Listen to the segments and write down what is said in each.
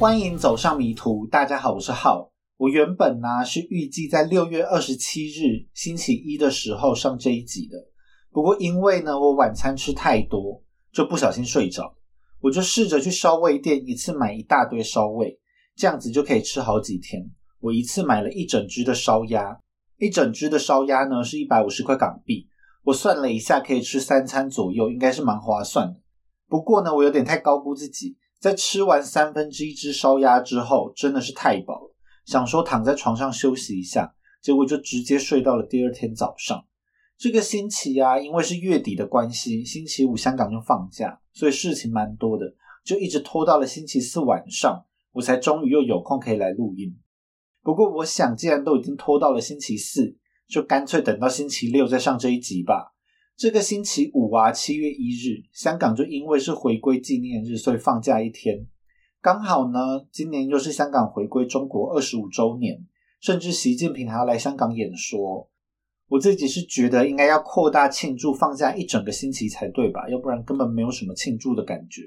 欢迎走上迷途。大家好，我是浩。我原本呢是预计在六月二十七日星期一的时候上这一集的，不过因为呢我晚餐吃太多，就不小心睡着。我就试着去烧味店一次买一大堆烧味，这样子就可以吃好几天。我一次买了一整只的烧鸭，一整只的烧鸭呢是一百五十块港币。我算了一下，可以吃三餐左右，应该是蛮划算的。不过呢，我有点太高估自己。在吃完三分之一只烧鸭之后，真的是太饱了，想说躺在床上休息一下，结果就直接睡到了第二天早上。这个星期啊，因为是月底的关系，星期五香港就放假，所以事情蛮多的，就一直拖到了星期四晚上，我才终于又有空可以来录音。不过我想，既然都已经拖到了星期四，就干脆等到星期六再上这一集吧。这个星期五啊，七月一日，香港就因为是回归纪念日，所以放假一天。刚好呢，今年又是香港回归中国二十五周年，甚至习近平还要来香港演说。我自己是觉得应该要扩大庆祝，放假一整个星期才对吧？要不然根本没有什么庆祝的感觉。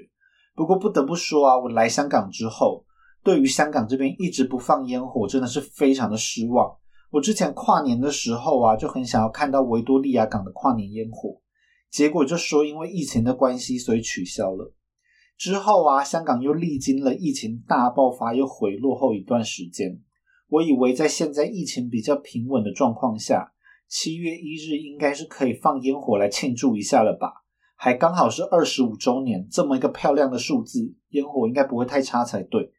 不过不得不说啊，我来香港之后，对于香港这边一直不放烟火，真的是非常的失望。我之前跨年的时候啊，就很想要看到维多利亚港的跨年烟火，结果就说因为疫情的关系，所以取消了。之后啊，香港又历经了疫情大爆发又回落后一段时间，我以为在现在疫情比较平稳的状况下，七月一日应该是可以放烟火来庆祝一下了吧？还刚好是二十五周年，这么一个漂亮的数字，烟火应该不会太差才对。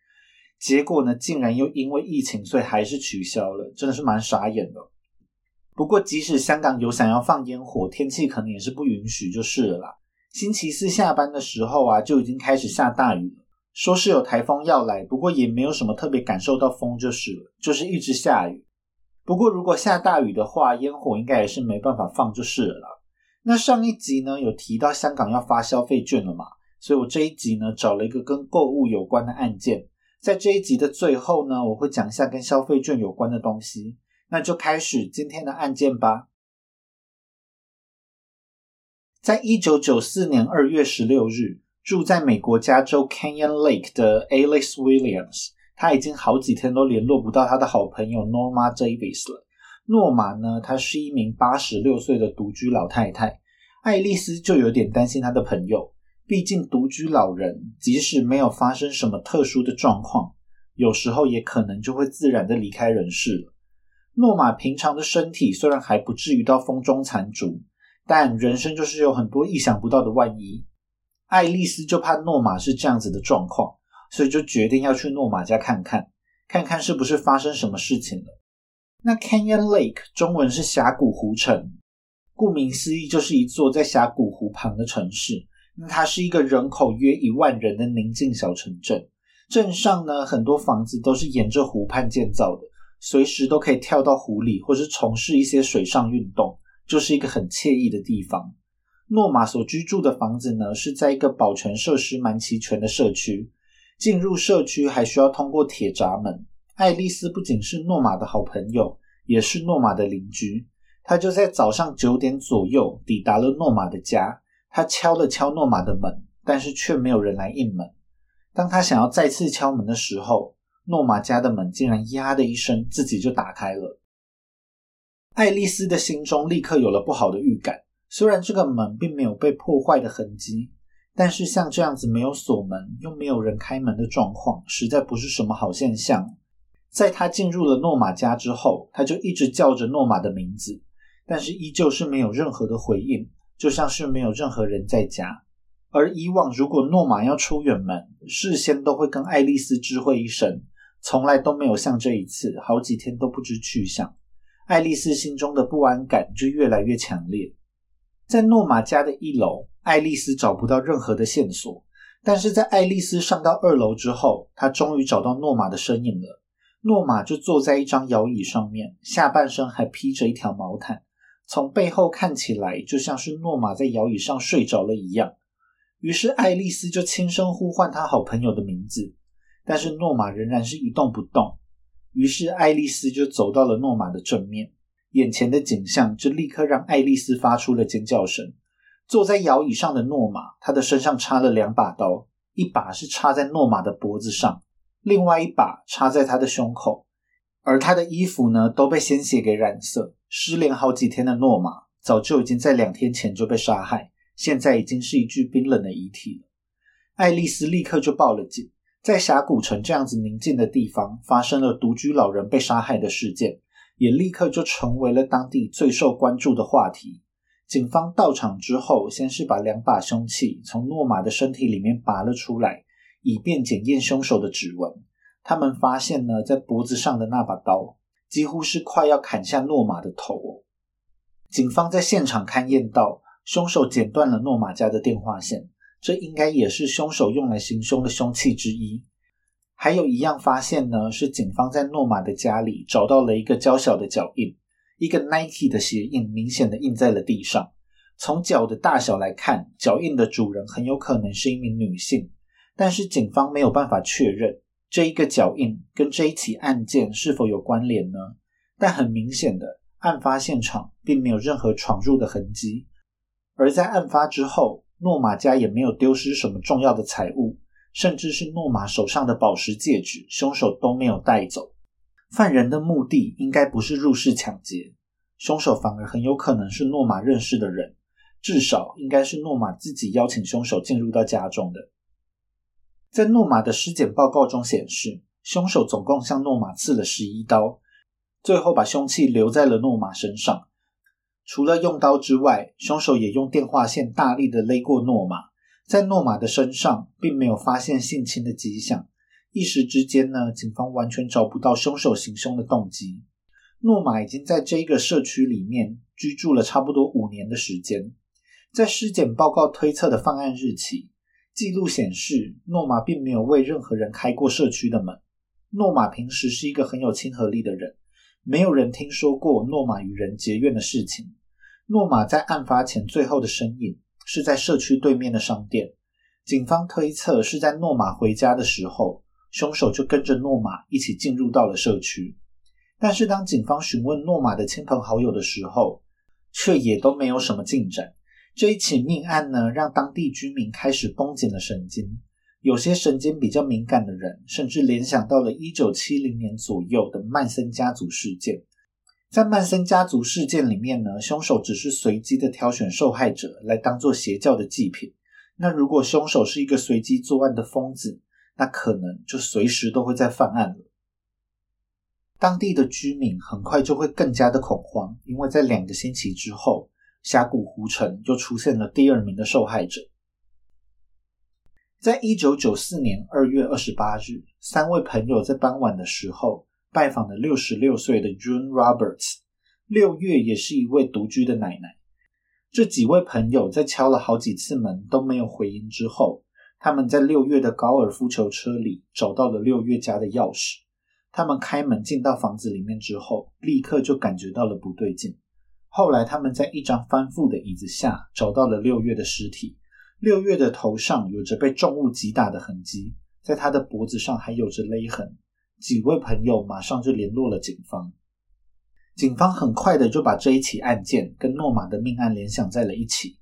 结果呢，竟然又因为疫情，所以还是取消了，真的是蛮傻眼的。不过，即使香港有想要放烟火，天气可能也是不允许，就是了啦。星期四下班的时候啊，就已经开始下大雨了，说是有台风要来，不过也没有什么特别感受到风，就是了，就是一直下雨。不过，如果下大雨的话，烟火应该也是没办法放，就是了。那上一集呢，有提到香港要发消费券了嘛？所以我这一集呢，找了一个跟购物有关的案件。在这一集的最后呢，我会讲一下跟消费券有关的东西。那就开始今天的案件吧。在一九九四年二月十六日，住在美国加州 Canyon Lake 的 Alice Williams，他已经好几天都联络不到他的好朋友 Norma Davis 了。诺玛呢，她是一名八十六岁的独居老太太。爱丽丝就有点担心她的朋友。毕竟独居老人，即使没有发生什么特殊的状况，有时候也可能就会自然的离开人世了。诺玛平常的身体虽然还不至于到风中残烛，但人生就是有很多意想不到的万一。爱丽丝就怕诺玛是这样子的状况，所以就决定要去诺玛家看看，看看是不是发生什么事情了。那 Canyon Lake 中文是峡谷湖城，顾名思义就是一座在峡谷湖旁的城市。那它是一个人口约一万人的宁静小城镇，镇上呢很多房子都是沿着湖畔建造的，随时都可以跳到湖里，或是从事一些水上运动，就是一个很惬意的地方。诺玛所居住的房子呢是在一个保全设施蛮齐全的社区，进入社区还需要通过铁闸门。爱丽丝不仅是诺玛的好朋友，也是诺玛的邻居，她就在早上九点左右抵达了诺玛的家。他敲了敲诺玛的门，但是却没有人来应门。当他想要再次敲门的时候，诺玛家的门竟然“呀”的一声自己就打开了。爱丽丝的心中立刻有了不好的预感。虽然这个门并没有被破坏的痕迹，但是像这样子没有锁门又没有人开门的状况，实在不是什么好现象。在他进入了诺玛家之后，他就一直叫着诺玛的名字，但是依旧是没有任何的回应。就像是没有任何人在家，而以往如果诺玛要出远门，事先都会跟爱丽丝知会一声，从来都没有像这一次，好几天都不知去向。爱丽丝心中的不安感就越来越强烈。在诺玛家的一楼，爱丽丝找不到任何的线索，但是在爱丽丝上到二楼之后，她终于找到诺玛的身影了。诺玛就坐在一张摇椅上面，下半身还披着一条毛毯。从背后看起来，就像是诺玛在摇椅上睡着了一样。于是爱丽丝就轻声呼唤她好朋友的名字，但是诺玛仍然是一动不动。于是爱丽丝就走到了诺玛的正面，眼前的景象就立刻让爱丽丝发出了尖叫声。坐在摇椅上的诺玛，他的身上插了两把刀，一把是插在诺玛的脖子上，另外一把插在他的胸口，而他的衣服呢都被鲜血给染色。失联好几天的诺玛早就已经在两天前就被杀害，现在已经是一具冰冷的遗体了。爱丽丝立刻就报了警，在峡谷城这样子宁静的地方发生了独居老人被杀害的事件，也立刻就成为了当地最受关注的话题。警方到场之后，先是把两把凶器从诺玛的身体里面拔了出来。以便检验凶手的指纹，他们发现呢，在脖子上的那把刀几乎是快要砍下诺玛的头。警方在现场勘验到，凶手剪断了诺玛家的电话线，这应该也是凶手用来行凶的凶器之一。还有一样发现呢，是警方在诺玛的家里找到了一个娇小的脚印，一个 Nike 的鞋印，明显的印在了地上。从脚的大小来看，脚印的主人很有可能是一名女性。但是警方没有办法确认这一个脚印跟这一起案件是否有关联呢？但很明显的，案发现场并没有任何闯入的痕迹，而在案发之后，诺玛家也没有丢失什么重要的财物，甚至是诺玛手上的宝石戒指，凶手都没有带走。犯人的目的应该不是入室抢劫，凶手反而很有可能是诺玛认识的人，至少应该是诺玛自己邀请凶手进入到家中的。在诺玛的尸检报告中显示，凶手总共向诺玛刺了十一刀，最后把凶器留在了诺玛身上。除了用刀之外，凶手也用电话线大力的勒过诺玛。在诺玛的身上，并没有发现性侵的迹象。一时之间呢，警方完全找不到凶手行凶的动机。诺玛已经在这个社区里面居住了差不多五年的时间。在尸检报告推测的犯案日起。记录显示，诺玛并没有为任何人开过社区的门。诺玛平时是一个很有亲和力的人，没有人听说过诺玛与人结怨的事情。诺玛在案发前最后的身影是在社区对面的商店。警方推测是在诺玛回家的时候，凶手就跟着诺玛一起进入到了社区。但是当警方询问诺玛的亲朋好友的时候，却也都没有什么进展。这一起命案呢，让当地居民开始绷紧了神经。有些神经比较敏感的人，甚至联想到了一九七零年左右的曼森家族事件。在曼森家族事件里面呢，凶手只是随机的挑选受害者来当做邪教的祭品。那如果凶手是一个随机作案的疯子，那可能就随时都会在犯案了。当地的居民很快就会更加的恐慌，因为在两个星期之后。峡谷湖城就出现了第二名的受害者。在一九九四年二月二十八日，三位朋友在傍晚的时候拜访了六十六岁的 June Roberts。六月也是一位独居的奶奶。这几位朋友在敲了好几次门都没有回音之后，他们在六月的高尔夫球车里找到了六月家的钥匙。他们开门进到房子里面之后，立刻就感觉到了不对劲。后来，他们在一张翻覆的椅子下找到了六月的尸体。六月的头上有着被重物击打的痕迹，在他的脖子上还有着勒痕。几位朋友马上就联络了警方。警方很快的就把这一起案件跟诺玛的命案联想在了一起。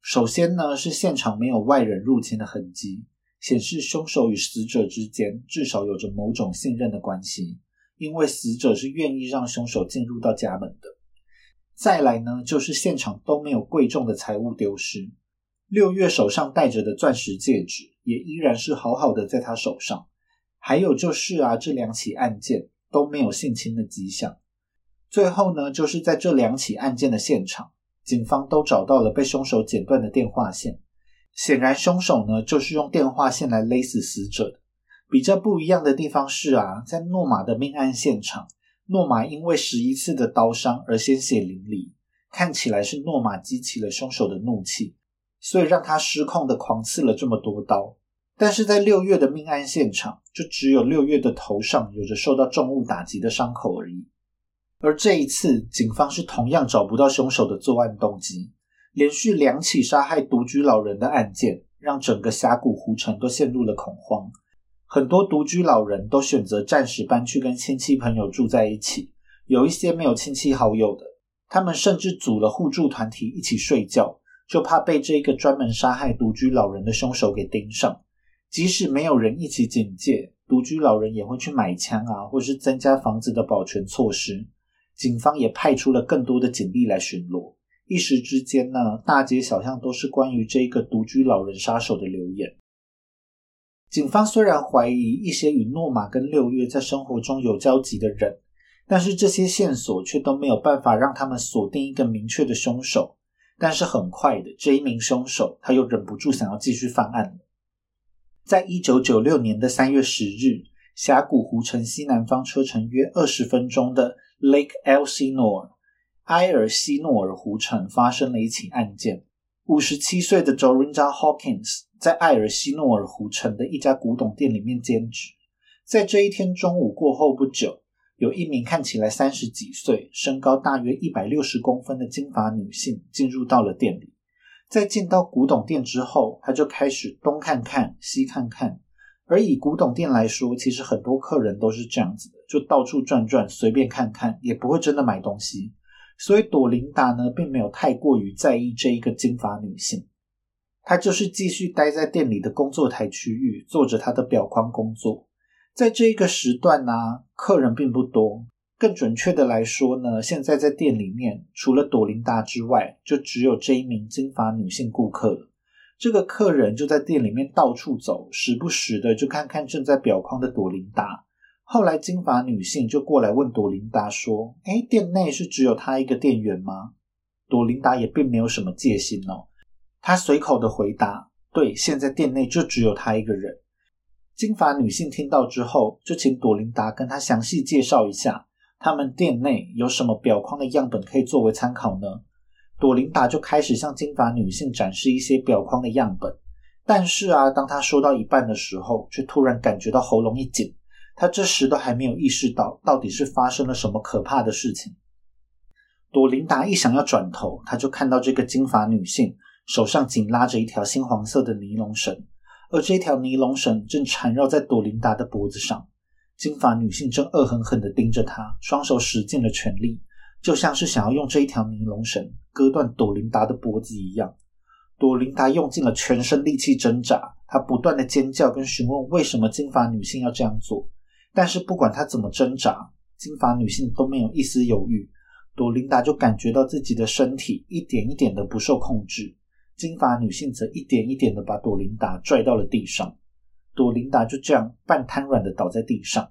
首先呢，是现场没有外人入侵的痕迹，显示凶手与死者之间至少有着某种信任的关系，因为死者是愿意让凶手进入到家门的。再来呢，就是现场都没有贵重的财物丢失。六月手上戴着的钻石戒指也依然是好好的在他手上。还有就是啊，这两起案件都没有性侵的迹象。最后呢，就是在这两起案件的现场，警方都找到了被凶手剪断的电话线。显然，凶手呢就是用电话线来勒死死者的。比较不一样的地方是啊，在诺玛的命案现场。诺玛因为十一次的刀伤而鲜血淋漓，看起来是诺玛激起了凶手的怒气，所以让他失控的狂刺了这么多刀。但是在六月的命案现场，就只有六月的头上有着受到重物打击的伤口而已。而这一次，警方是同样找不到凶手的作案动机。连续两起杀害独居老人的案件，让整个峡谷湖城都陷入了恐慌。很多独居老人都选择暂时搬去跟亲戚朋友住在一起，有一些没有亲戚好友的，他们甚至组了互助团体一起睡觉，就怕被这个专门杀害独居老人的凶手给盯上。即使没有人一起警戒，独居老人也会去买枪啊，或是增加房子的保全措施。警方也派出了更多的警力来巡逻。一时之间呢，大街小巷都是关于这个独居老人杀手的留言。警方虽然怀疑一些与诺玛跟六月在生活中有交集的人，但是这些线索却都没有办法让他们锁定一个明确的凶手。但是很快的，这一名凶手他又忍不住想要继续犯案了。在一九九六年的三月十日，峡谷湖城西南方车程约二十分钟的 Lake Elsinore。埃尔西诺尔湖城发生了一起案件。五十七岁的 Jorinda Hawkins 在埃尔西诺尔湖城的一家古董店里面兼职。在这一天中午过后不久，有一名看起来三十几岁、身高大约一百六十公分的金发女性进入到了店里。在进到古董店之后，她就开始东看看、西看看。而以古董店来说，其实很多客人都是这样子的，就到处转转，随便看看，也不会真的买东西。所以朵琳达呢，并没有太过于在意这一个金发女性，他就是继续待在店里的工作台区域，做着他的表框工作。在这一个时段呢，客人并不多。更准确的来说呢，现在在店里面，除了朵琳达之外，就只有这一名金发女性顾客了。这个客人就在店里面到处走，时不时的就看看正在表框的朵琳达。后来，金发女性就过来问朵琳达说：“哎，店内是只有她一个店员吗？”朵琳达也并没有什么戒心哦，他随口的回答：“对，现在店内就只有他一个人。”金发女性听到之后，就请朵琳达跟她详细介绍一下，他们店内有什么表框的样本可以作为参考呢？朵琳达就开始向金发女性展示一些表框的样本，但是啊，当她说到一半的时候，却突然感觉到喉咙一紧。他这时都还没有意识到到底是发生了什么可怕的事情。朵琳达一想要转头，他就看到这个金发女性手上紧拉着一条猩黄色的尼龙绳，而这条尼龙绳正缠绕在朵琳达的脖子上。金发女性正恶狠狠地盯着他，双手使尽了全力，就像是想要用这一条尼龙绳割断朵琳达的脖子一样。朵琳达用尽了全身力气挣扎，她不断的尖叫跟询问为什么金发女性要这样做。但是不管她怎么挣扎，金发女性都没有一丝犹豫。朵琳达就感觉到自己的身体一点一点的不受控制，金发女性则一点一点的把朵琳达拽到了地上。朵琳达就这样半瘫软的倒在地上。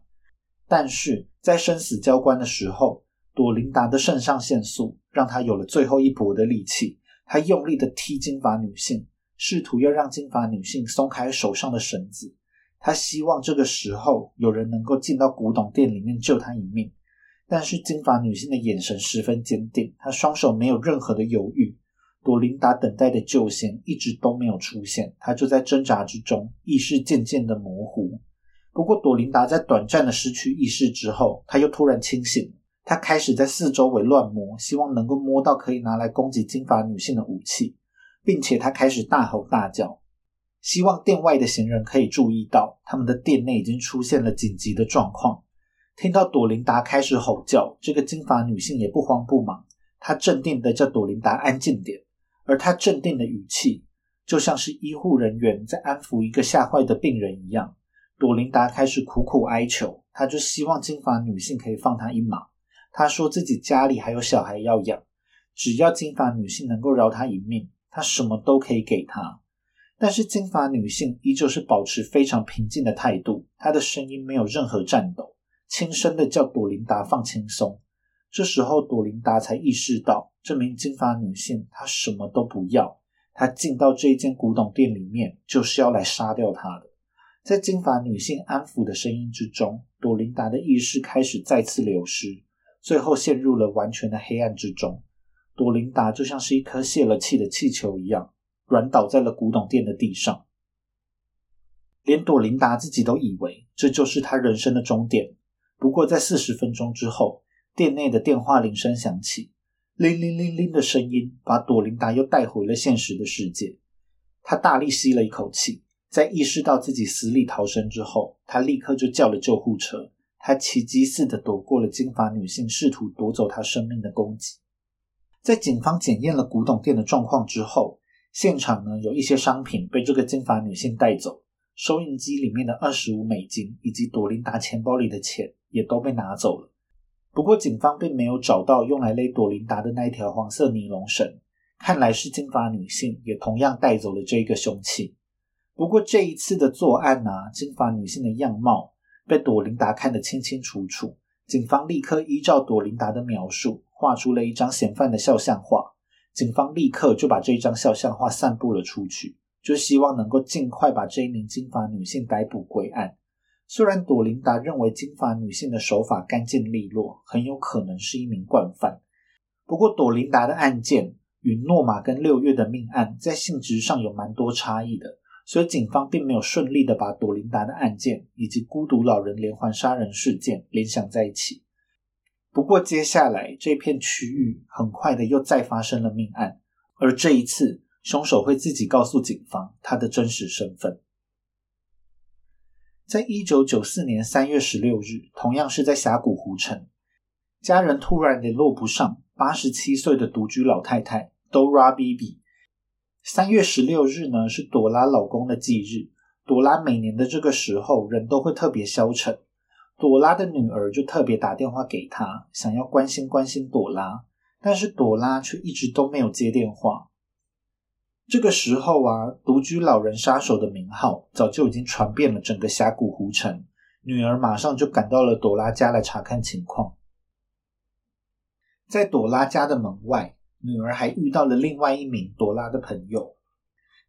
但是在生死交关的时候，朵琳达的肾上腺素让她有了最后一搏的力气。她用力的踢金发女性，试图要让金发女性松开手上的绳子。他希望这个时候有人能够进到古董店里面救他一命，但是金发女性的眼神十分坚定，她双手没有任何的犹豫。朵琳达等待的救星一直都没有出现，她就在挣扎之中，意识渐渐的模糊。不过，朵琳达在短暂的失去意识之后，她又突然清醒，她开始在四周围乱摸，希望能够摸到可以拿来攻击金发女性的武器，并且她开始大吼大叫。希望店外的行人可以注意到，他们的店内已经出现了紧急的状况。听到朵琳达开始吼叫，这个金发女性也不慌不忙，她镇定的叫朵琳达安静点，而她镇定的语气就像是医护人员在安抚一个吓坏的病人一样。朵琳达开始苦苦哀求，她就希望金发女性可以放她一马。她说自己家里还有小孩要养，只要金发女性能够饶她一命，她什么都可以给她。但是金发女性依旧是保持非常平静的态度，她的声音没有任何颤抖，轻声的叫朵琳达放轻松。这时候朵琳达才意识到，这名金发女性她什么都不要，她进到这一间古董店里面就是要来杀掉她的。在金发女性安抚的声音之中，朵琳达的意识开始再次流失，最后陷入了完全的黑暗之中。朵琳达就像是一颗泄了气的气球一样。软倒在了古董店的地上，连朵琳达自己都以为这就是她人生的终点。不过，在四十分钟之后，店内的电话铃声响起，铃铃铃铃的声音把朵琳达又带回了现实的世界。他大力吸了一口气，在意识到自己死里逃生之后，他立刻就叫了救护车。他奇迹似的躲过了金发女性试图夺走他生命的攻击。在警方检验了古董店的状况之后，现场呢有一些商品被这个金发女性带走，收银机里面的二十五美金以及朵琳达钱包里的钱也都被拿走了。不过，警方并没有找到用来勒朵琳达的那一条黄色尼龙绳，看来是金发女性也同样带走了这一个凶器。不过，这一次的作案呢，金发女性的样貌被朵琳达看得清清楚楚。警方立刻依照朵琳达的描述画出了一张嫌犯的肖像画。警方立刻就把这张肖像画散布了出去，就希望能够尽快把这一名金发女性逮捕归案。虽然朵琳达认为金发女性的手法干净利落，很有可能是一名惯犯，不过朵琳达的案件与诺玛跟六月的命案在性质上有蛮多差异的，所以警方并没有顺利的把朵琳达的案件以及孤独老人连环杀人事件联想在一起。不过接下来这片区域很快的又再发生了命案，而这一次凶手会自己告诉警方他的真实身份。在一九九四年三月十六日，同样是在峡谷湖城，家人突然联络不上八十七岁的独居老太太 Dora Bibi。三月十六日呢是朵拉老公的忌日，朵拉每年的这个时候人都会特别消沉，朵拉的女儿就特别打电话给他，想要关心关心朵拉，但是朵拉却一直都没有接电话。这个时候啊，独居老人杀手的名号早就已经传遍了整个峡谷湖城。女儿马上就赶到了朵拉家来查看情况。在朵拉家的门外，女儿还遇到了另外一名朵拉的朋友。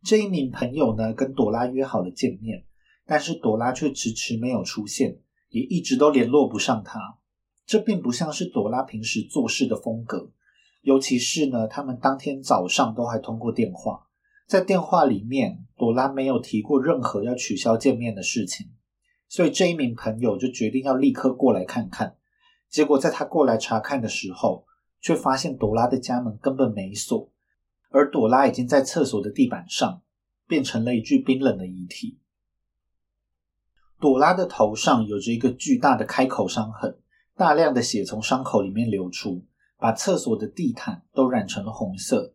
这一名朋友呢，跟朵拉约好了见面，但是朵拉却迟迟没有出现，也一直都联络不上他。这并不像是朵拉平时做事的风格，尤其是呢，他们当天早上都还通过电话。在电话里面，朵拉没有提过任何要取消见面的事情，所以这一名朋友就决定要立刻过来看看。结果在他过来查看的时候，却发现朵拉的家门根本没锁，而朵拉已经在厕所的地板上变成了一具冰冷的遗体。朵拉的头上有着一个巨大的开口伤痕，大量的血从伤口里面流出，把厕所的地毯都染成了红色。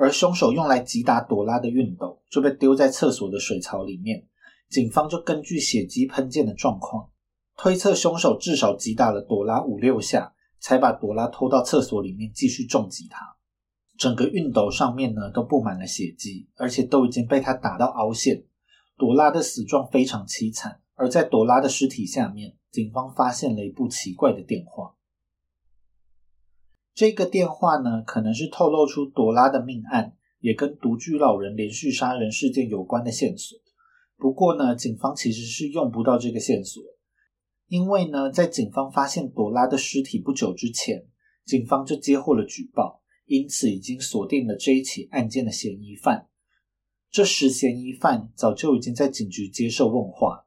而凶手用来击打朵拉的熨斗就被丢在厕所的水槽里面，警方就根据血迹喷溅的状况，推测凶手至少击打了朵拉五六下，才把朵拉拖到厕所里面继续重击她。整个熨斗上面呢都布满了血迹，而且都已经被他打到凹陷。朵拉的死状非常凄惨，而在朵拉的尸体下面，警方发现了一部奇怪的电话。这个电话呢，可能是透露出朵拉的命案也跟独居老人连续杀人事件有关的线索。不过呢，警方其实是用不到这个线索，因为呢，在警方发现朵拉的尸体不久之前，警方就接获了举报，因此已经锁定了这一起案件的嫌疑犯。这时，嫌疑犯早就已经在警局接受问话。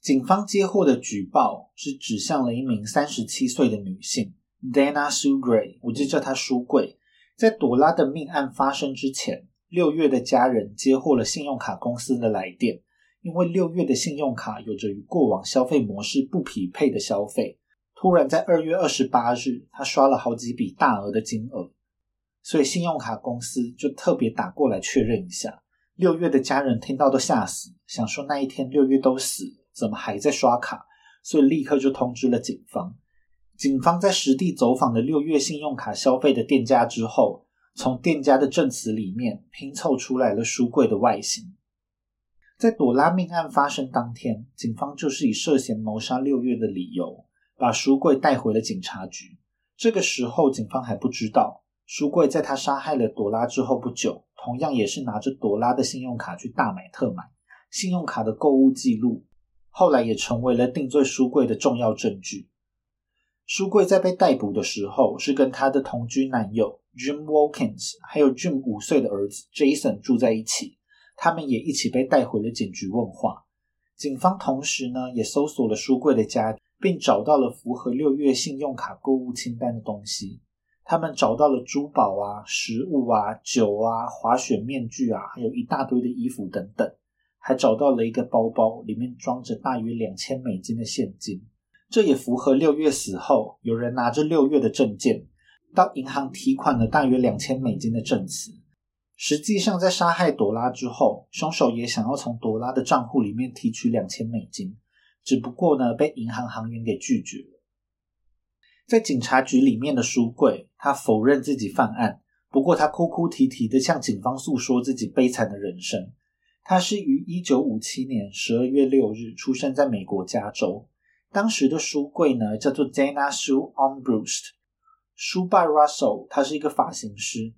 警方接获的举报是指向了一名三十七岁的女性。Dana Sugray，我就叫她书柜。在朵拉的命案发生之前，六月的家人接获了信用卡公司的来电，因为六月的信用卡有着与过往消费模式不匹配的消费。突然在二月二十八日，他刷了好几笔大额的金额，所以信用卡公司就特别打过来确认一下。六月的家人听到都吓死，想说那一天六月都死，怎么还在刷卡？所以立刻就通知了警方。警方在实地走访了六月信用卡消费的店家之后，从店家的证词里面拼凑出来了书柜的外形。在朵拉命案发生当天，警方就是以涉嫌谋杀六月的理由，把书柜带回了警察局。这个时候，警方还不知道书柜在他杀害了朵拉之后不久，同样也是拿着朵拉的信用卡去大买特买，信用卡的购物记录后来也成为了定罪书柜的重要证据。书柜在被逮捕的时候，是跟他的同居男友 Jim Wilkins，还有 Jim 五岁的儿子 Jason 住在一起。他们也一起被带回了警局问话。警方同时呢，也搜索了书柜的家，并找到了符合六月信用卡购物清单的东西。他们找到了珠宝啊、食物啊、酒啊、滑雪面具啊，还有一大堆的衣服等等，还找到了一个包包，里面装着大约两千美金的现金。这也符合六月死后有人拿着六月的证件到银行提款了大约两千美金的证词。实际上，在杀害朵拉之后，凶手也想要从朵拉的账户里面提取两千美金，只不过呢，被银行行员给拒绝了。在警察局里面的书柜，他否认自己犯案，不过他哭哭啼啼的向警方诉说自己悲惨的人生。他是于一九五七年十二月六日出生在美国加州。当时的书柜呢，叫做 Dana Sue Armbruster。书爸 Russell，他是一个发型师。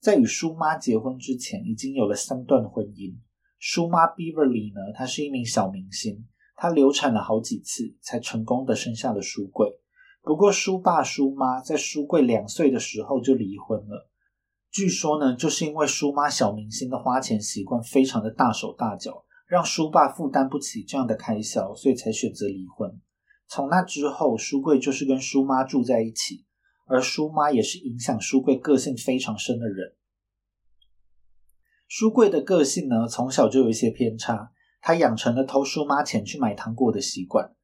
在与叔妈结婚之前，已经有了三段婚姻。叔妈 Beverly 呢，她是一名小明星，她流产了好几次，才成功的生下了书柜。不过，叔爸叔妈在书柜两岁的时候就离婚了。据说呢，就是因为叔妈小明星的花钱习惯非常的大手大脚，让叔爸负担不起这样的开销，所以才选择离婚。从那之后，书柜就是跟叔妈住在一起。而叔妈也是影响书柜个性非常深的人。书柜的个性呢，从小就有一些偏差，他养成了偷书妈钱去买糖果的习惯。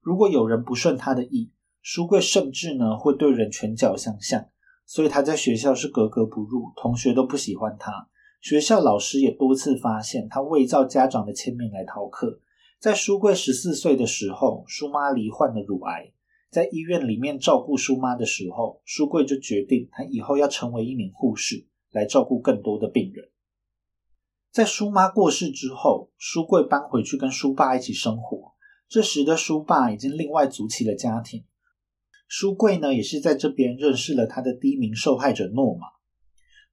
如果有人不顺他的意，书柜甚至呢会对人拳脚相向，所以他在学校是格格不入，同学都不喜欢他。学校老师也多次发现他伪造家长的签名来逃课。在书柜十四岁的时候，书妈罹患了乳癌。在医院里面照顾舒妈的时候，书柜就决定他以后要成为一名护士，来照顾更多的病人。在舒妈过世之后，书柜搬回去跟叔爸一起生活。这时的叔爸已经另外组起了家庭。书柜呢，也是在这边认识了他的第一名受害者诺玛。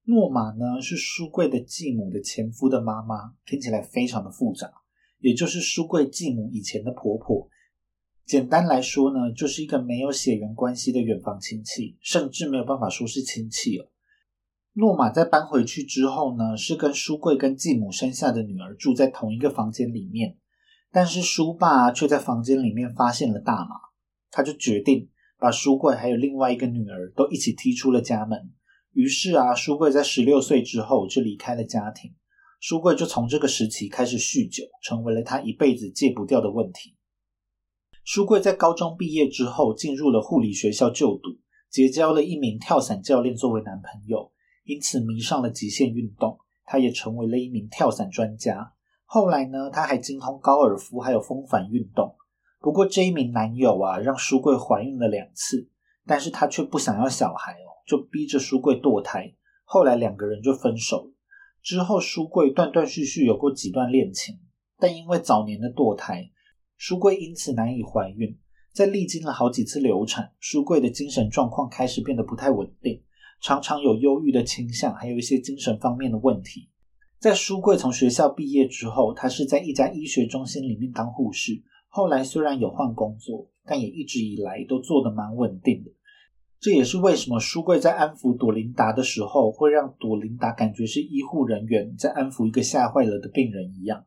诺玛呢，是书柜的继母的前夫的妈妈，听起来非常的复杂，也就是书柜继母以前的婆婆。简单来说呢，就是一个没有血缘关系的远房亲戚，甚至没有办法说是亲戚了。诺玛在搬回去之后呢，是跟书柜跟继母生下的女儿住在同一个房间里面，但是书爸却在房间里面发现了大麻，他就决定把书柜还有另外一个女儿都一起踢出了家门。于是啊，书柜在十六岁之后就离开了家庭，书柜就从这个时期开始酗酒，成为了他一辈子戒不掉的问题。书柜在高中毕业之后，进入了护理学校就读，结交了一名跳伞教练作为男朋友，因此迷上了极限运动。他也成为了一名跳伞专家。后来呢，他还精通高尔夫还有风帆运动。不过这一名男友啊，让书柜怀孕了两次，但是他却不想要小孩哦，就逼着书柜堕胎。后来两个人就分手了。之后书柜断断续续有过几段恋情，但因为早年的堕胎。书柜因此难以怀孕，在历经了好几次流产，书柜的精神状况开始变得不太稳定，常常有忧郁的倾向，还有一些精神方面的问题。在书柜从学校毕业之后，他是在一家医学中心里面当护士。后来虽然有换工作，但也一直以来都做得蛮稳定的。这也是为什么书柜在安抚朵琳达的时候，会让朵琳达感觉是医护人员在安抚一个吓坏了的病人一样。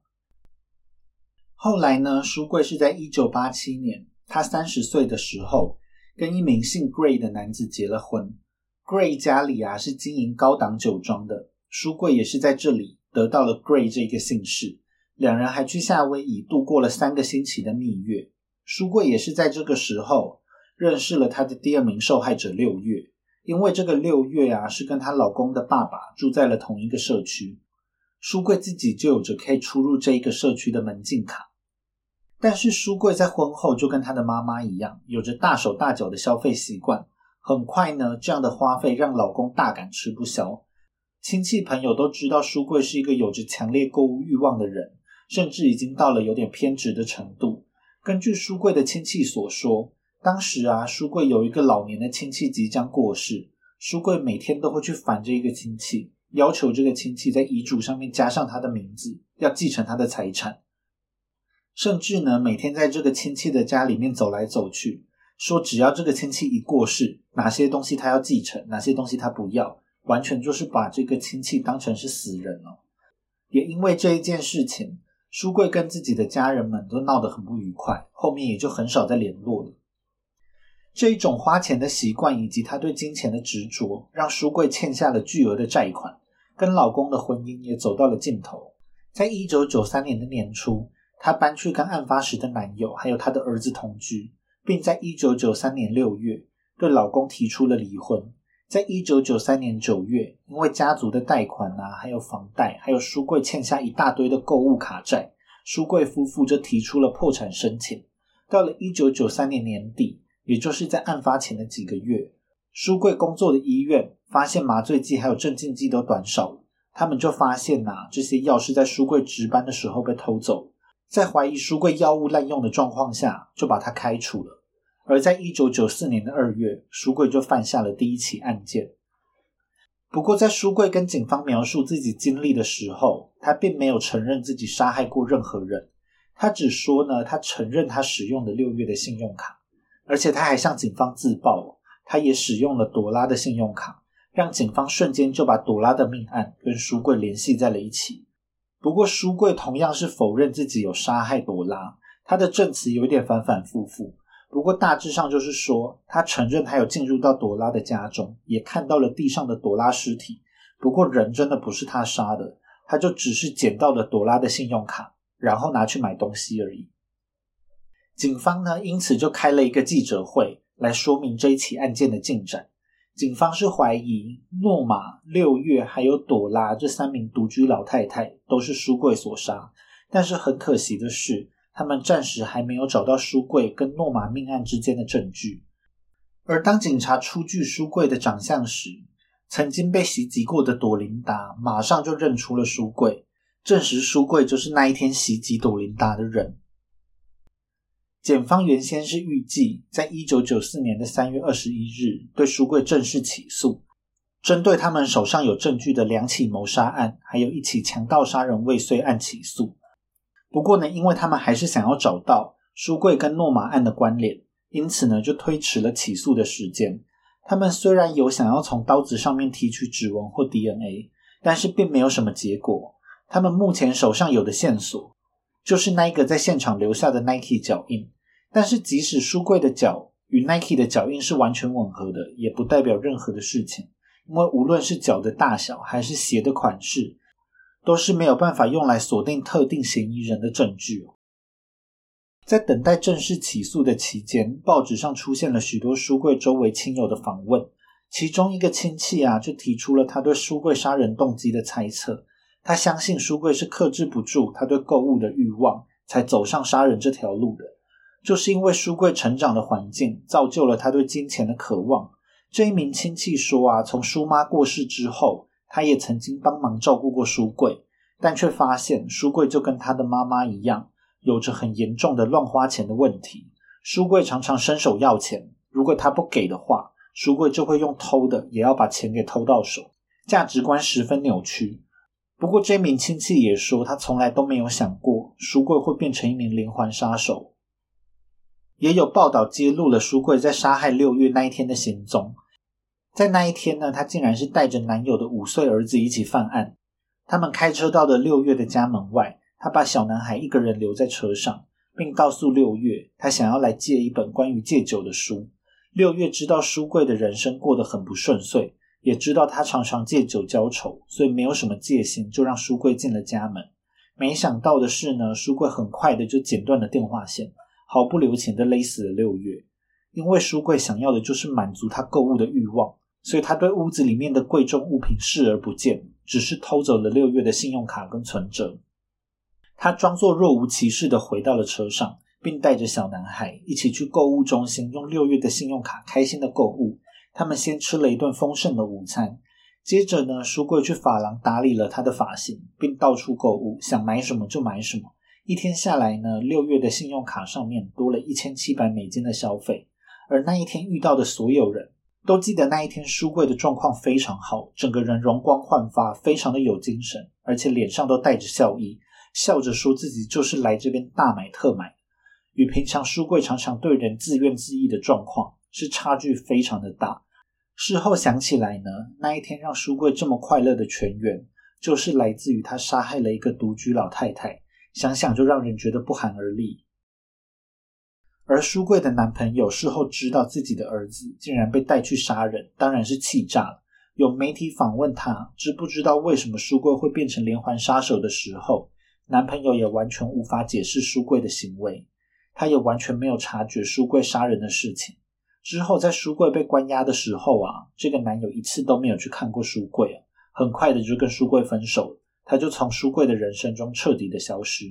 后来呢？书柜是在一九八七年，他三十岁的时候，跟一名姓 Gray 的男子结了婚。Gray 家里啊是经营高档酒庄的，书柜也是在这里得到了 Gray 这个姓氏。两人还去夏威夷度过了三个星期的蜜月。书柜也是在这个时候认识了他的第二名受害者六月，因为这个六月啊是跟她老公的爸爸住在了同一个社区。书柜自己就有着可以出入这一个社区的门禁卡，但是书柜在婚后就跟他的妈妈一样，有着大手大脚的消费习惯。很快呢，这样的花费让老公大感吃不消。亲戚朋友都知道书柜是一个有着强烈购物欲望的人，甚至已经到了有点偏执的程度。根据书柜的亲戚所说，当时啊，书柜有一个老年的亲戚即将过世，书柜每天都会去烦这一个亲戚。要求这个亲戚在遗嘱上面加上他的名字，要继承他的财产，甚至呢，每天在这个亲戚的家里面走来走去，说只要这个亲戚一过世，哪些东西他要继承，哪些东西他不要，完全就是把这个亲戚当成是死人了。也因为这一件事情，书柜跟自己的家人们都闹得很不愉快，后面也就很少再联络了。这一种花钱的习惯以及他对金钱的执着，让书柜欠下了巨额的债款。跟老公的婚姻也走到了尽头。在一九九三年的年初，她搬去跟案发时的男友还有她的儿子同居，并在一九九三年六月对老公提出了离婚。在一九九三年九月，因为家族的贷款啊，还有房贷，还有书柜欠下一大堆的购物卡债，书柜夫妇就提出了破产申请。到了一九九三年年底，也就是在案发前的几个月，书柜工作的医院发现麻醉剂还有镇静剂都短少了，他们就发现呐，这些药是在书柜值班的时候被偷走，在怀疑书柜药物滥用的状况下，就把他开除了。而在一九九四年的二月，书柜就犯下了第一起案件。不过，在书柜跟警方描述自己经历的时候，他并没有承认自己杀害过任何人。他只说呢，他承认他使用的六月的信用卡，而且他还向警方自曝，他也使用了朵拉的信用卡，让警方瞬间就把朵拉的命案跟书柜联系在了一起。不过，书柜同样是否认自己有杀害朵拉，他的证词有点反反复复。不过大致上就是说，他承认他有进入到朵拉的家中，也看到了地上的朵拉尸体。不过人真的不是他杀的，他就只是捡到了朵拉的信用卡。然后拿去买东西而已。警方呢，因此就开了一个记者会来说明这一起案件的进展。警方是怀疑诺玛、六月还有朵拉这三名独居老太太都是书柜所杀，但是很可惜的是，他们暂时还没有找到书柜跟诺玛命案之间的证据。而当警察出具书柜的长相时，曾经被袭击过的朵琳达马上就认出了书柜。证实书柜就是那一天袭击朵琳达的人。检方原先是预计在一九九四年的三月二十一日对书柜正式起诉，针对他们手上有证据的两起谋杀案，还有一起强盗杀人未遂案起诉。不过呢，因为他们还是想要找到书柜跟诺玛案的关联，因此呢就推迟了起诉的时间。他们虽然有想要从刀子上面提取指纹或 DNA，但是并没有什么结果。他们目前手上有的线索，就是那一个在现场留下的 Nike 脚印。但是，即使书柜的脚与 Nike 的脚印是完全吻合的，也不代表任何的事情。因为无论是脚的大小，还是鞋的款式，都是没有办法用来锁定特定嫌疑人的证据。在等待正式起诉的期间，报纸上出现了许多书柜周围亲友的访问，其中一个亲戚啊，就提出了他对书柜杀人动机的猜测。他相信书柜是克制不住他对购物的欲望，才走上杀人这条路的。就是因为书柜成长的环境造就了他对金钱的渴望。这一名亲戚说啊，从书妈过世之后，他也曾经帮忙照顾过书柜，但却发现书柜就跟他的妈妈一样，有着很严重的乱花钱的问题。书柜常常伸手要钱，如果他不给的话，书柜就会用偷的也要把钱给偷到手，价值观十分扭曲。不过，这名亲戚也说，他从来都没有想过书柜会变成一名连环杀手。也有报道揭露了书柜在杀害六月那一天的行踪。在那一天呢，他竟然是带着男友的五岁儿子一起犯案。他们开车到了六月的家门外，他把小男孩一个人留在车上，并告诉六月，他想要来借一本关于戒酒的书。六月知道书柜的人生过得很不顺遂。也知道他常常借酒浇愁，所以没有什么戒心，就让书柜进了家门。没想到的是呢，书柜很快的就剪断了电话线，毫不留情的勒死了六月。因为书柜想要的就是满足他购物的欲望，所以他对屋子里面的贵重物品视而不见，只是偷走了六月的信用卡跟存折。他装作若无其事的回到了车上，并带着小男孩一起去购物中心，用六月的信用卡开心的购物。他们先吃了一顿丰盛的午餐，接着呢，书柜去发廊打理了他的发型，并到处购物，想买什么就买什么。一天下来呢，六月的信用卡上面多了一千七百美金的消费。而那一天遇到的所有人都记得那一天书柜的状况非常好，整个人容光焕发，非常的有精神，而且脸上都带着笑意，笑着说自己就是来这边大买特买。与平常书柜常常对人自怨自艾的状况是差距非常的大。事后想起来呢，那一天让书柜这么快乐的泉源，就是来自于他杀害了一个独居老太太。想想就让人觉得不寒而栗。而书柜的男朋友事后知道自己的儿子竟然被带去杀人，当然是气炸了。有媒体访问他，知不知道为什么书柜会变成连环杀手的时候，男朋友也完全无法解释书柜的行为，他也完全没有察觉书柜杀人的事情。之后在书柜被关押的时候啊，这个男友一次都没有去看过书柜啊，很快的就跟书柜分手了，他就从书柜的人生中彻底的消失。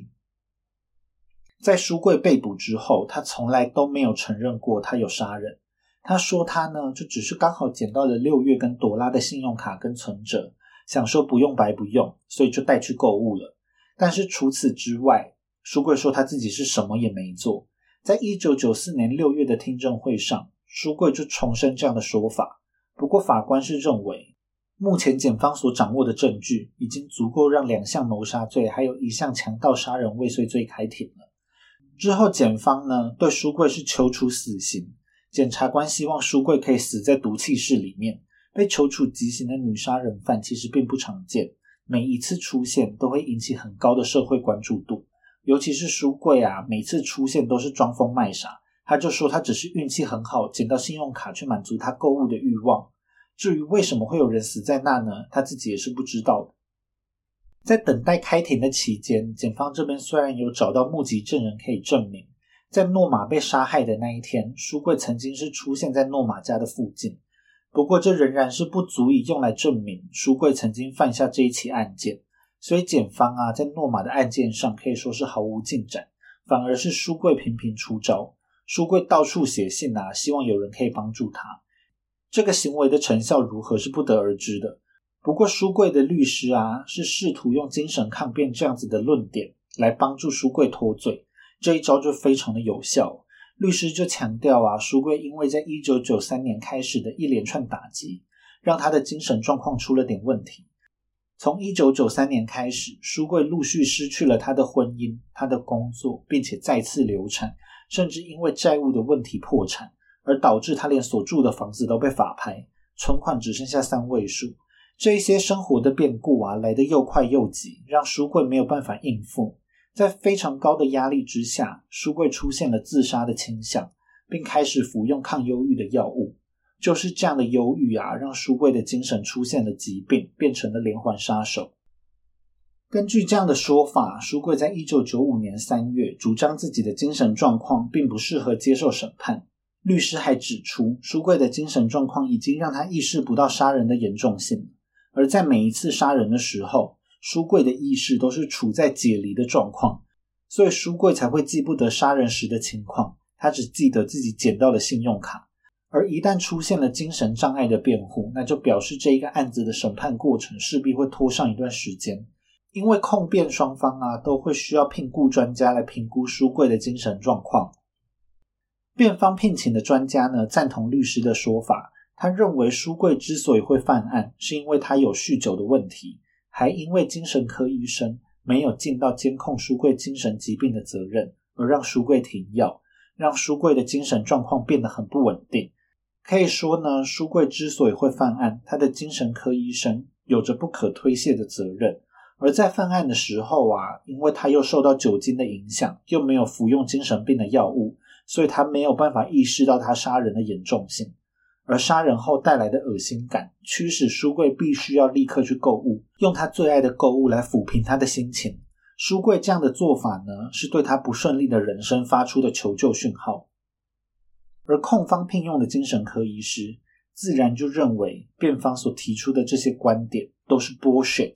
在书柜被捕之后，他从来都没有承认过他有杀人。他说他呢，就只是刚好捡到了六月跟朵拉的信用卡跟存折，想说不用白不用，所以就带去购物了。但是除此之外，书柜说他自己是什么也没做。在一九九四年六月的听证会上，书柜就重申这样的说法。不过法官是认为，目前检方所掌握的证据已经足够让两项谋杀罪还有一项强盗杀人未遂罪开庭了。之后，检方呢对书柜是求处死刑。检察官希望书柜可以死在毒气室里面。被求处极刑的女杀人犯其实并不常见，每一次出现都会引起很高的社会关注度。尤其是书柜啊，每次出现都是装疯卖傻。他就说他只是运气很好，捡到信用卡去满足他购物的欲望。至于为什么会有人死在那呢？他自己也是不知道的。在等待开庭的期间，检方这边虽然有找到目击证人可以证明。在诺玛被杀害的那一天，书柜曾经是出现在诺玛家的附近。不过，这仍然是不足以用来证明书柜曾经犯下这一起案件。所以，检方啊，在诺玛的案件上可以说是毫无进展，反而是书柜频频出招。书柜到处写信啊，希望有人可以帮助他。这个行为的成效如何是不得而知的。不过，书柜的律师啊，是试图用精神抗辩这样子的论点来帮助书柜脱罪。这一招就非常的有效，律师就强调啊，书柜因为在一九九三年开始的一连串打击，让他的精神状况出了点问题。从一九九三年开始，书柜陆续失去了他的婚姻、他的工作，并且再次流产，甚至因为债务的问题破产，而导致他连所住的房子都被法拍，存款只剩下三位数。这一些生活的变故啊，来得又快又急，让书柜没有办法应付。在非常高的压力之下，书柜出现了自杀的倾向，并开始服用抗忧郁的药物。就是这样的忧郁啊，让书柜的精神出现了疾病，变成了连环杀手。根据这样的说法，书柜在一九九五年三月主张自己的精神状况并不适合接受审判。律师还指出，书柜的精神状况已经让他意识不到杀人的严重性，而在每一次杀人的时候。书柜的意识都是处在解离的状况，所以书柜才会记不得杀人时的情况，他只记得自己捡到了信用卡。而一旦出现了精神障碍的辩护，那就表示这一个案子的审判过程势必会拖上一段时间，因为控辩双方啊都会需要聘雇专家来评估书柜的精神状况。辩方聘请的专家呢赞同律师的说法，他认为书柜之所以会犯案，是因为他有酗酒的问题。还因为精神科医生没有尽到监控书柜精神疾病的责任，而让书柜停药，让书柜的精神状况变得很不稳定。可以说呢，书柜之所以会犯案，他的精神科医生有着不可推卸的责任。而在犯案的时候啊，因为他又受到酒精的影响，又没有服用精神病的药物，所以他没有办法意识到他杀人的严重性。而杀人后带来的恶心感，驱使书柜必须要立刻去购物，用他最爱的购物来抚平他的心情。书柜这样的做法呢，是对他不顺利的人生发出的求救讯号。而控方聘用的精神科医师，自然就认为辩方所提出的这些观点都是 bullshit。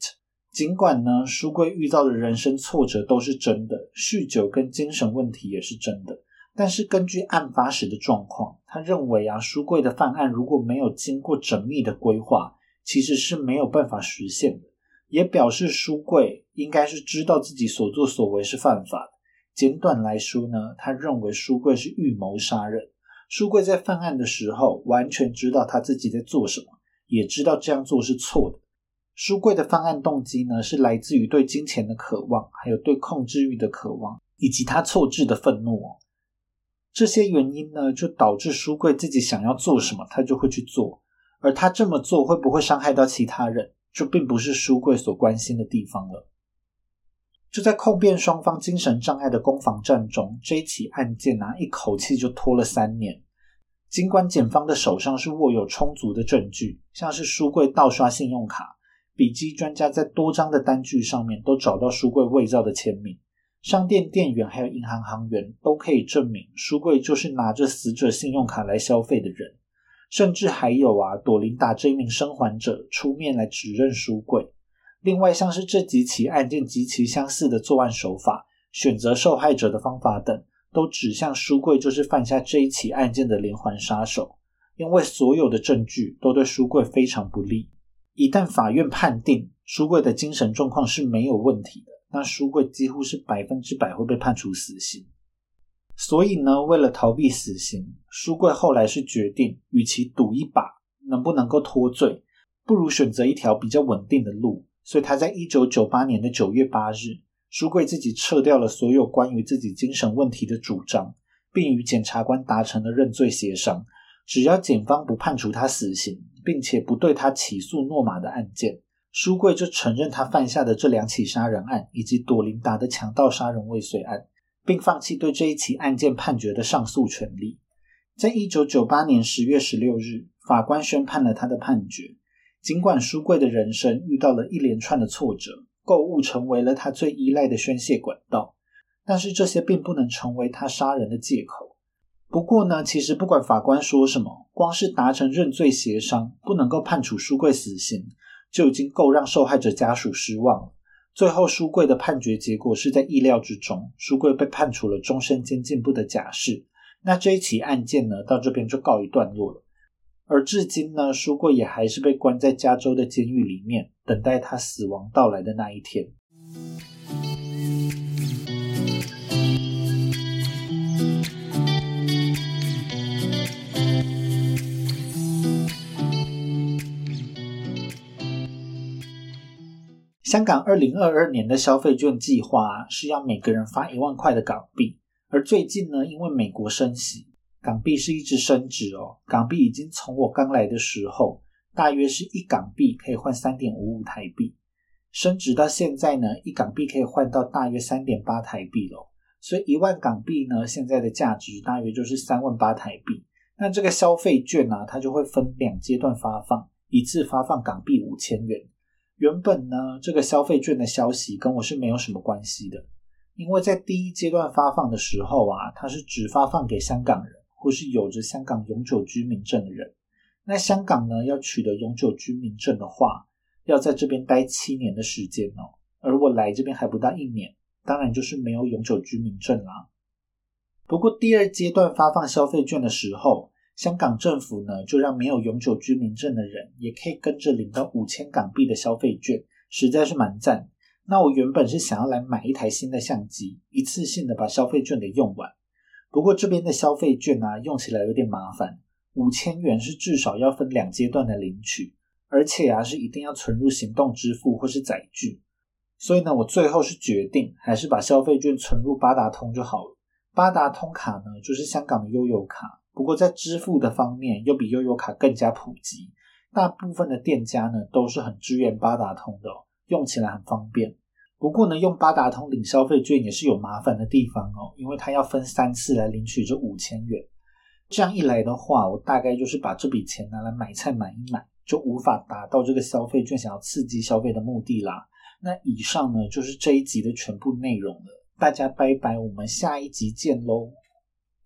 尽管呢，书柜遇到的人生挫折都是真的，酗酒跟精神问题也是真的。但是根据案发时的状况，他认为啊，书柜的犯案如果没有经过缜密的规划，其实是没有办法实现的。也表示书柜应该是知道自己所作所为是犯法的。简短来说呢，他认为书柜是预谋杀人。书柜在犯案的时候，完全知道他自己在做什么，也知道这样做是错的。书柜的犯案动机呢，是来自于对金钱的渴望，还有对控制欲的渴望，以及他错置的愤怒。这些原因呢，就导致书柜自己想要做什么，他就会去做。而他这么做会不会伤害到其他人，就并不是书柜所关心的地方了。就在控辩双方精神障碍的攻防战中，这一起案件啊，一口气就拖了三年。尽管检方的手上是握有充足的证据，像是书柜盗刷信用卡，笔迹专家在多张的单据上面都找到书柜伪造的签名。商店店员还有银行行员都可以证明书柜就是拿着死者信用卡来消费的人，甚至还有啊朵琳达这一名生还者出面来指认书柜。另外，像是这几起案件极其相似的作案手法、选择受害者的方法等，都指向书柜就是犯下这一起案件的连环杀手。因为所有的证据都对书柜非常不利，一旦法院判定书柜的精神状况是没有问题的。那书柜几乎是百分之百会被判处死刑，所以呢，为了逃避死刑，书柜后来是决定，与其赌一把能不能够脱罪，不如选择一条比较稳定的路。所以他在一九九八年的九月八日，书柜自己撤掉了所有关于自己精神问题的主张，并与检察官达成了认罪协商，只要检方不判处他死刑，并且不对他起诉诺玛的案件。书柜就承认他犯下的这两起杀人案，以及朵琳达的强盗杀人未遂案，并放弃对这一起案件判决的上诉权利。在一九九八年十月十六日，法官宣判了他的判决。尽管书柜的人生遇到了一连串的挫折，购物成为了他最依赖的宣泄管道，但是这些并不能成为他杀人的借口。不过呢，其实不管法官说什么，光是达成认罪协商，不能够判处书柜死刑。就已经够让受害者家属失望了。最后，书柜的判决结果是在意料之中，书柜被判处了终身监禁不得假释。那这一起案件呢，到这边就告一段落了。而至今呢，书柜也还是被关在加州的监狱里面，等待他死亡到来的那一天。香港二零二二年的消费券计划是要每个人发一万块的港币，而最近呢，因为美国升息，港币是一直升值哦。港币已经从我刚来的时候，大约是一港币可以换三点五五台币，升值到现在呢，一港币可以换到大约三点八台币了。所以一万港币呢，现在的价值大约就是三万八台币。那这个消费券呢，它就会分两阶段发放，一次发放港币五千元。原本呢，这个消费券的消息跟我是没有什么关系的，因为在第一阶段发放的时候啊，它是只发放给香港人或是有着香港永久居民证的人。那香港呢，要取得永久居民证的话，要在这边待七年的时间哦。而我来这边还不到一年，当然就是没有永久居民证啦。不过第二阶段发放消费券的时候，香港政府呢，就让没有永久居民证的人也可以跟着领到五千港币的消费券，实在是蛮赞。那我原本是想要来买一台新的相机，一次性的把消费券给用完。不过这边的消费券啊，用起来有点麻烦，五千元是至少要分两阶段的领取，而且啊是一定要存入行动支付或是载具。所以呢，我最后是决定还是把消费券存入八达通就好了。八达通卡呢，就是香港的悠游卡。不过在支付的方面，又比悠游卡更加普及。大部分的店家呢，都是很支援八达通的，用起来很方便。不过呢，用八达通领消费券也是有麻烦的地方哦，因为它要分三次来领取这五千元。这样一来的话，我大概就是把这笔钱拿来买菜买一买，就无法达到这个消费券想要刺激消费的目的啦。那以上呢，就是这一集的全部内容了。大家拜拜，我们下一集见喽。